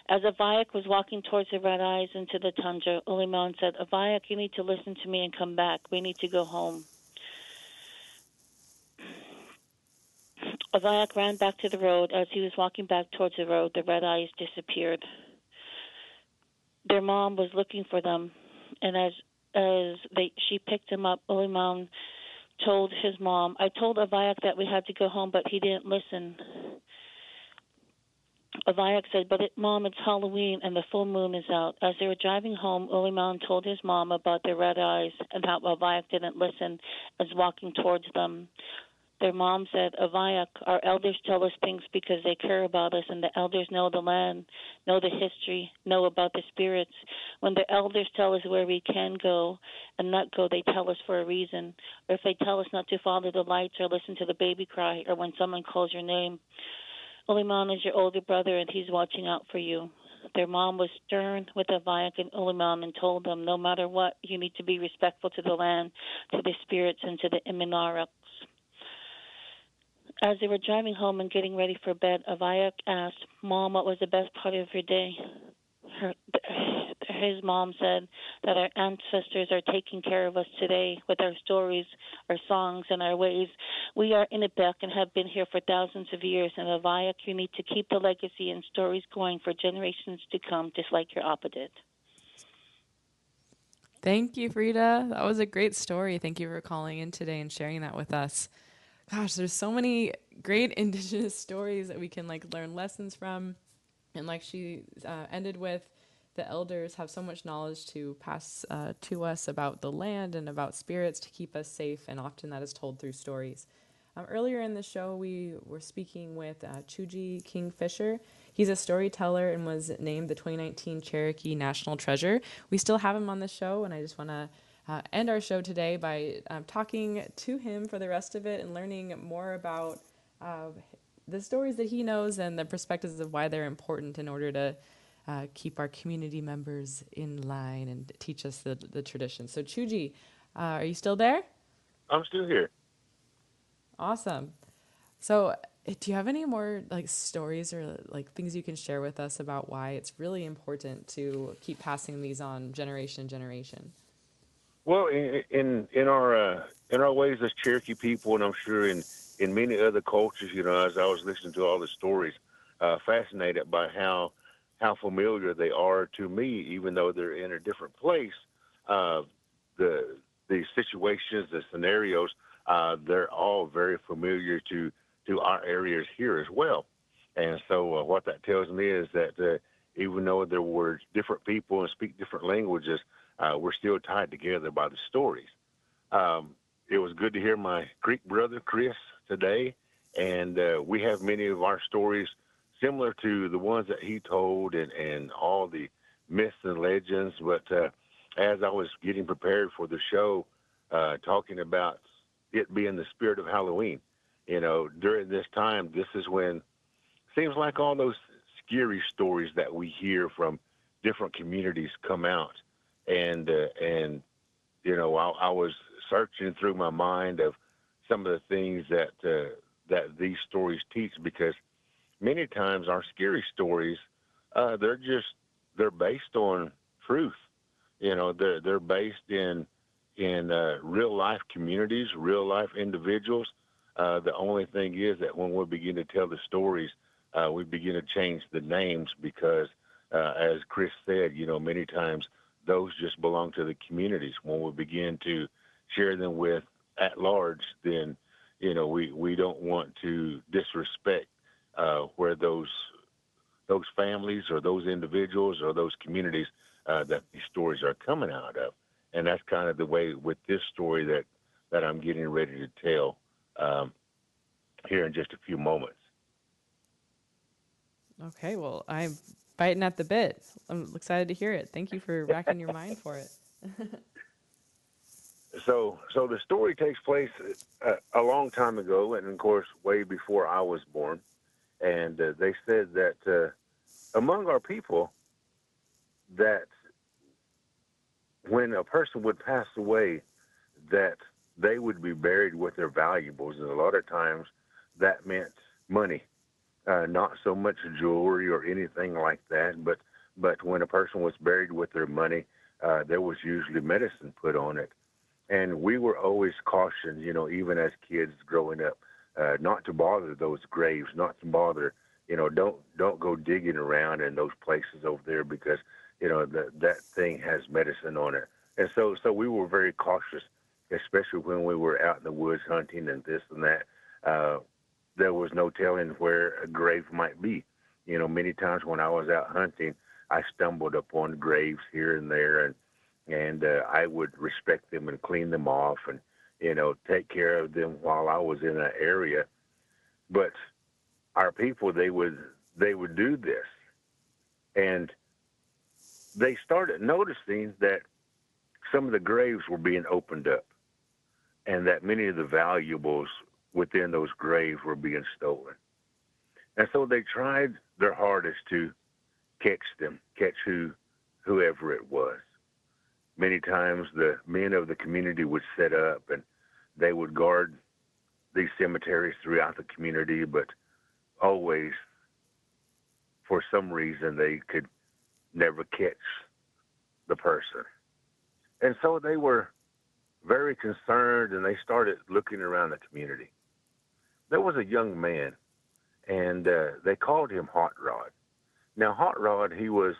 [SPEAKER 16] As Avayak was walking towards the red eyes into the tundra, Uliman said, Avayak, you need to listen to me and come back. We need to go home. Avayak ran back to the road. As he was walking back towards the road, the red eyes disappeared. Their mom was looking for them, and as as they she picked him up, Uliman told his mom, "I told Avayak that we had to go home, but he didn't listen." Avayak said, "But it, mom, it's Halloween and the full moon is out." As they were driving home, Uliman told his mom about their red eyes and how Avayak didn't listen as walking towards them. Their mom said, Avayak, our elders tell us things because they care about us, and the elders know the land, know the history, know about the spirits. When the elders tell us where we can go and not go, they tell us for a reason. Or if they tell us not to follow the lights or listen to the baby cry, or when someone calls your name, Uliman is your older brother, and he's watching out for you. Their mom was stern with Avayak and Uliman and told them, no matter what, you need to be respectful to the land, to the spirits, and to the Iminaraks. As they were driving home and getting ready for bed, Avayak asked, Mom, what was the best part of your day? Her, his mom said that our ancestors are taking care of us today with our stories, our songs, and our ways. We are Inipek and have been here for thousands of years, and Avayak, you need to keep the legacy and stories going for generations to come, just like your Appa did.
[SPEAKER 1] Thank you, Frida. That was a great story. Thank you for calling in today and sharing that with us. Gosh, there's so many great indigenous stories that we can like learn lessons from. And like she uh, ended with, the elders have so much knowledge to pass uh, to us about the land and about spirits to keep us safe, and often that is told through stories. Um, earlier in the show, we were speaking with uh, Choogie Kingfisher. He's a storyteller and was named the 2019 Cherokee National Treasure. We still have him on the show, and I just want to uh, end our show today by um, talking to him for the rest of it and learning more about uh, the stories that he knows and the perspectives of why they're important in order to uh, keep our community members in line and teach us the, the tradition. So, Choogie, uh, are you still there?
[SPEAKER 10] I'm still here.
[SPEAKER 1] Awesome. So, eh, do you have any more like stories or like things you can share with us about why it's really important to keep passing these on generation to generation?
[SPEAKER 10] Well, in in, our uh, in our ways as Cherokee people, and I'm sure in in many other cultures, you know, as I was listening to all the stories, uh, fascinated by how how familiar they are to me, even though they're in a different place. Uh, the the situations, the scenarios, uh, they're all very familiar to to our areas here as well. And so, uh, what that tells me is that uh, even though there were different people and speak different languages, uh, we're still tied together by the stories. Um, it was good to hear my Creek brother Chris today, and uh, we have many of our stories similar to the ones that he told and, and all the myths and legends. But uh, as I was getting prepared for the show, uh, talking about it being the spirit of Halloween, you know, during this time, this is when seems like all those scary stories that we hear from different communities come out, and uh, and you know, I, I was searching through my mind of some of the things that uh, that these stories teach because many times our scary stories, uh, they're just they're based on truth. You know, they're they're based in in uh, real life communities, real life individuals. Uh, the only thing is that when we begin to tell the stories, uh, we begin to change the names because, as Chris said, you know, many times those just belong to the communities. When we begin to share them with at large, then you know we we don't want to disrespect uh, where those those families or those individuals or those communities uh, that these stories are coming out of, and that's kind of the way with this story that that I'm getting ready to tell um, here in just a few moments.
[SPEAKER 1] Okay, well, I'm biting at the bit. I'm excited to hear it. Thank you for racking your mind for it.
[SPEAKER 10] so, so the story takes place uh, a long time ago, and of course, way before I was born and uh, they said that uh, among our people that when a person would pass away that they would be buried with their valuables and a lot of times that meant money uh, not so much jewelry or anything like that but but when a person was buried with their money uh, there was usually medicine put on it and we were always cautioned you know even as kids growing up uh, not to bother those graves, not to bother, you know, don't don't go digging around in those places over there because you know that that thing has medicine on it. And so so we were very cautious, especially when we were out in the woods hunting and this and that. Uh, there was no telling where a grave might be. You know, many times when I was out hunting, I stumbled upon graves here and there, and and uh, I would respect them and clean them off and you know, take care of them while I was in that area. But our people, they would they would do this, and they started noticing that some of the graves were being opened up, and that many of the valuables within those graves were being stolen. And so they tried their hardest to catch them, catch who, whoever it was. Many times the men of the community would set up and they would guard these cemeteries throughout the community, but always, for some reason, they could never catch the person. And so they were very concerned and they started looking around the community. There was a young man, and uh, they called him Hot Rod. Now, Hot Rod, he was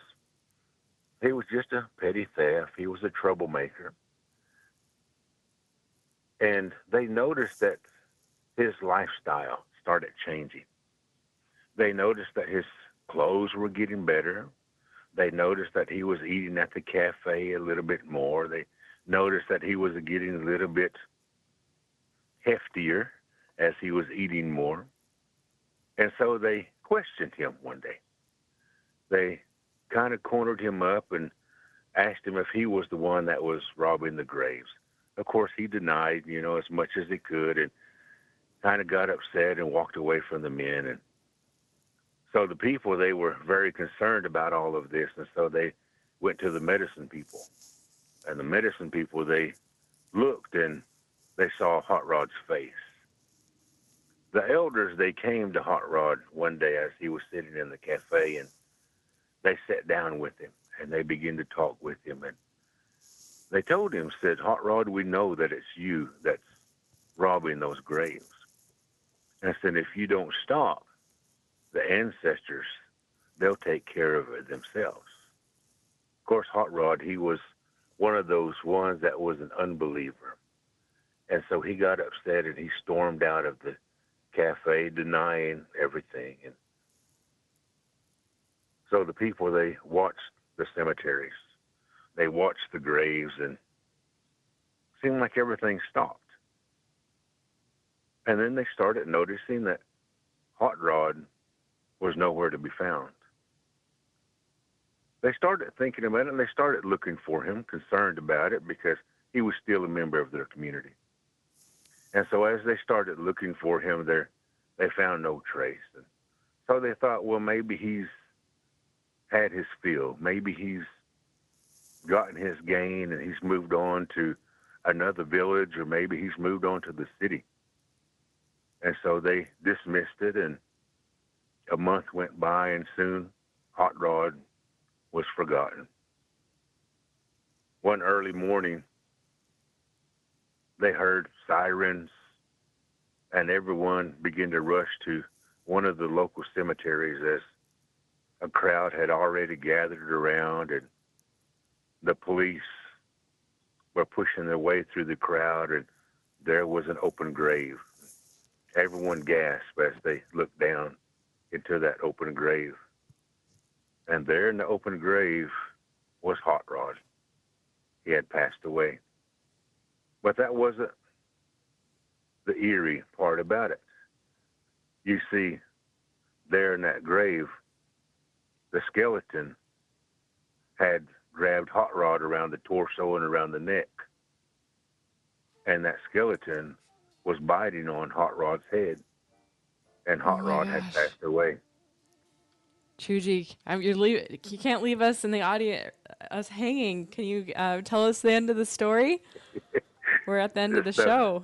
[SPEAKER 10] he was just a petty theft. He was a troublemaker, and they noticed that his lifestyle started changing. They noticed that his clothes were getting better. They noticed that he was eating at the cafe a little bit more. They noticed that he was getting a little bit heftier as he was eating more. And so they questioned him one day. They kind of cornered him up and asked him if he was the one that was robbing the graves. Of course, he denied, you know, as much as he could and kind of got upset and walked away from the men. And so the people, they were very concerned about all of this. And so they went to the medicine people and the medicine people they looked and they saw Hot Rod's face. The elders they came to Hot Rod one day as he was sitting in the cafe and they sat down with him and they began to talk with him and they told him said Hot Rod we know that it's you that's robbing those graves. And said if you don't stop the ancestors they'll take care of it themselves. Of course Hot Rod he was one of those ones that was an unbeliever. And so he got upset and he stormed out of the cafe denying everything. And so the people, they watched the cemeteries, they watched the graves, and seemed like everything stopped. And then they started noticing that Hot Rod was nowhere to be found they started thinking about it and they started looking for him, concerned about it because he was still a member of their community. And so as they started looking for him there, they found no trace. And so they thought, well, maybe he's had his fill. Maybe he's gotten his gain and he's moved on to another village or maybe he's moved on to the city. And so they dismissed it and a month went by and soon Hot Rod was forgotten. One early morning, they heard sirens, and everyone began to rush to one of the local cemeteries as a crowd had already gathered around, and the police were pushing their way through the crowd, and there was an open grave. Everyone gasped as they looked down into that open grave. And there in the open grave was Hot Rod. He had passed away. But that wasn't the eerie part about it. You see, there in that grave, the skeleton had grabbed Hot Rod around the torso and around the neck. And that skeleton was biting on Hot Rod's head. And Hot oh Rod gosh. had passed away.
[SPEAKER 1] Choogie, I'm, you're leave, you can't leave us in the audience, us hanging. Can you uh, tell us the end of the story? We're at the end of the so, show.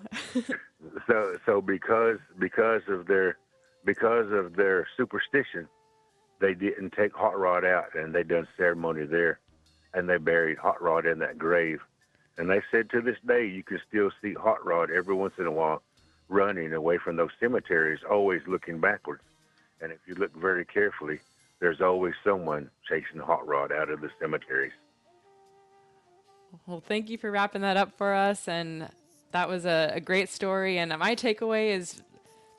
[SPEAKER 10] so, so because because of their because of their superstition, they didn't take Hot Rod out, and they done ceremony there, and they buried Hot Rod in that grave. And they said to this day, you can still see Hot Rod every once in a while running away from those cemeteries, always looking backwards. And if you look very carefully, there's always someone chasing hot rod out of the cemeteries.
[SPEAKER 1] Well, thank you for wrapping that up for us. And that was a, a great story. And my takeaway is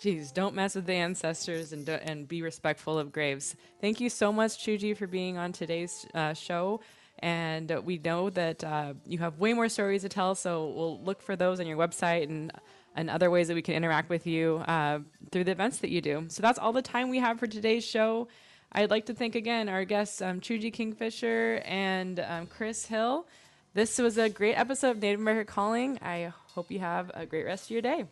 [SPEAKER 1] geez, don't mess with the ancestors and, and be respectful of graves. Thank you so much, Choogie, for being on today's uh, show. And we know that uh, you have way more stories to tell, so we'll look for those on your website and and other ways that we can interact with you uh, through the events that you do. So that's all the time we have for today's show. I'd like to thank again our guests, um, Choogie Kingfisher and um, Chris Hill. This was a great episode of Native America Calling. I hope you have a great rest of your day.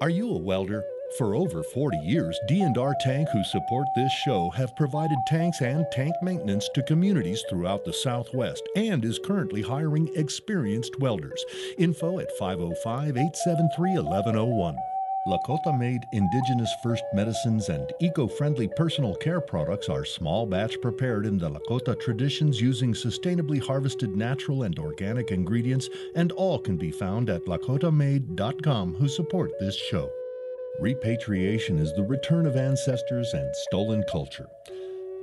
[SPEAKER 8] Are you a welder?
[SPEAKER 9] For over 40 years, D&R Tank, who support this show, have provided tanks and tank maintenance to communities throughout the Southwest and is currently hiring experienced welders. Info at 505-873-1101. Lakota made indigenous first medicines and eco friendly personal care products are small batch prepared in the Lakota traditions using sustainably harvested natural and organic ingredients, and all can be found at lakotamade.com who support this show. Repatriation is the return of ancestors and stolen culture.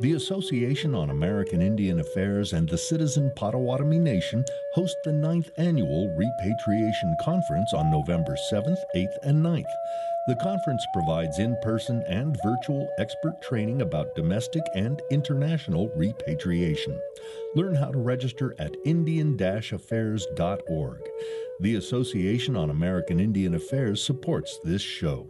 [SPEAKER 9] The Association on American Indian Affairs and the Citizen Potawatomi Nation host the ninth annual Repatriation Conference on November 7th, 8th, and 9th. The conference provides in person and virtual expert training about domestic and international repatriation. Learn how to register at Indian affairs.org. The Association on American Indian Affairs supports this show.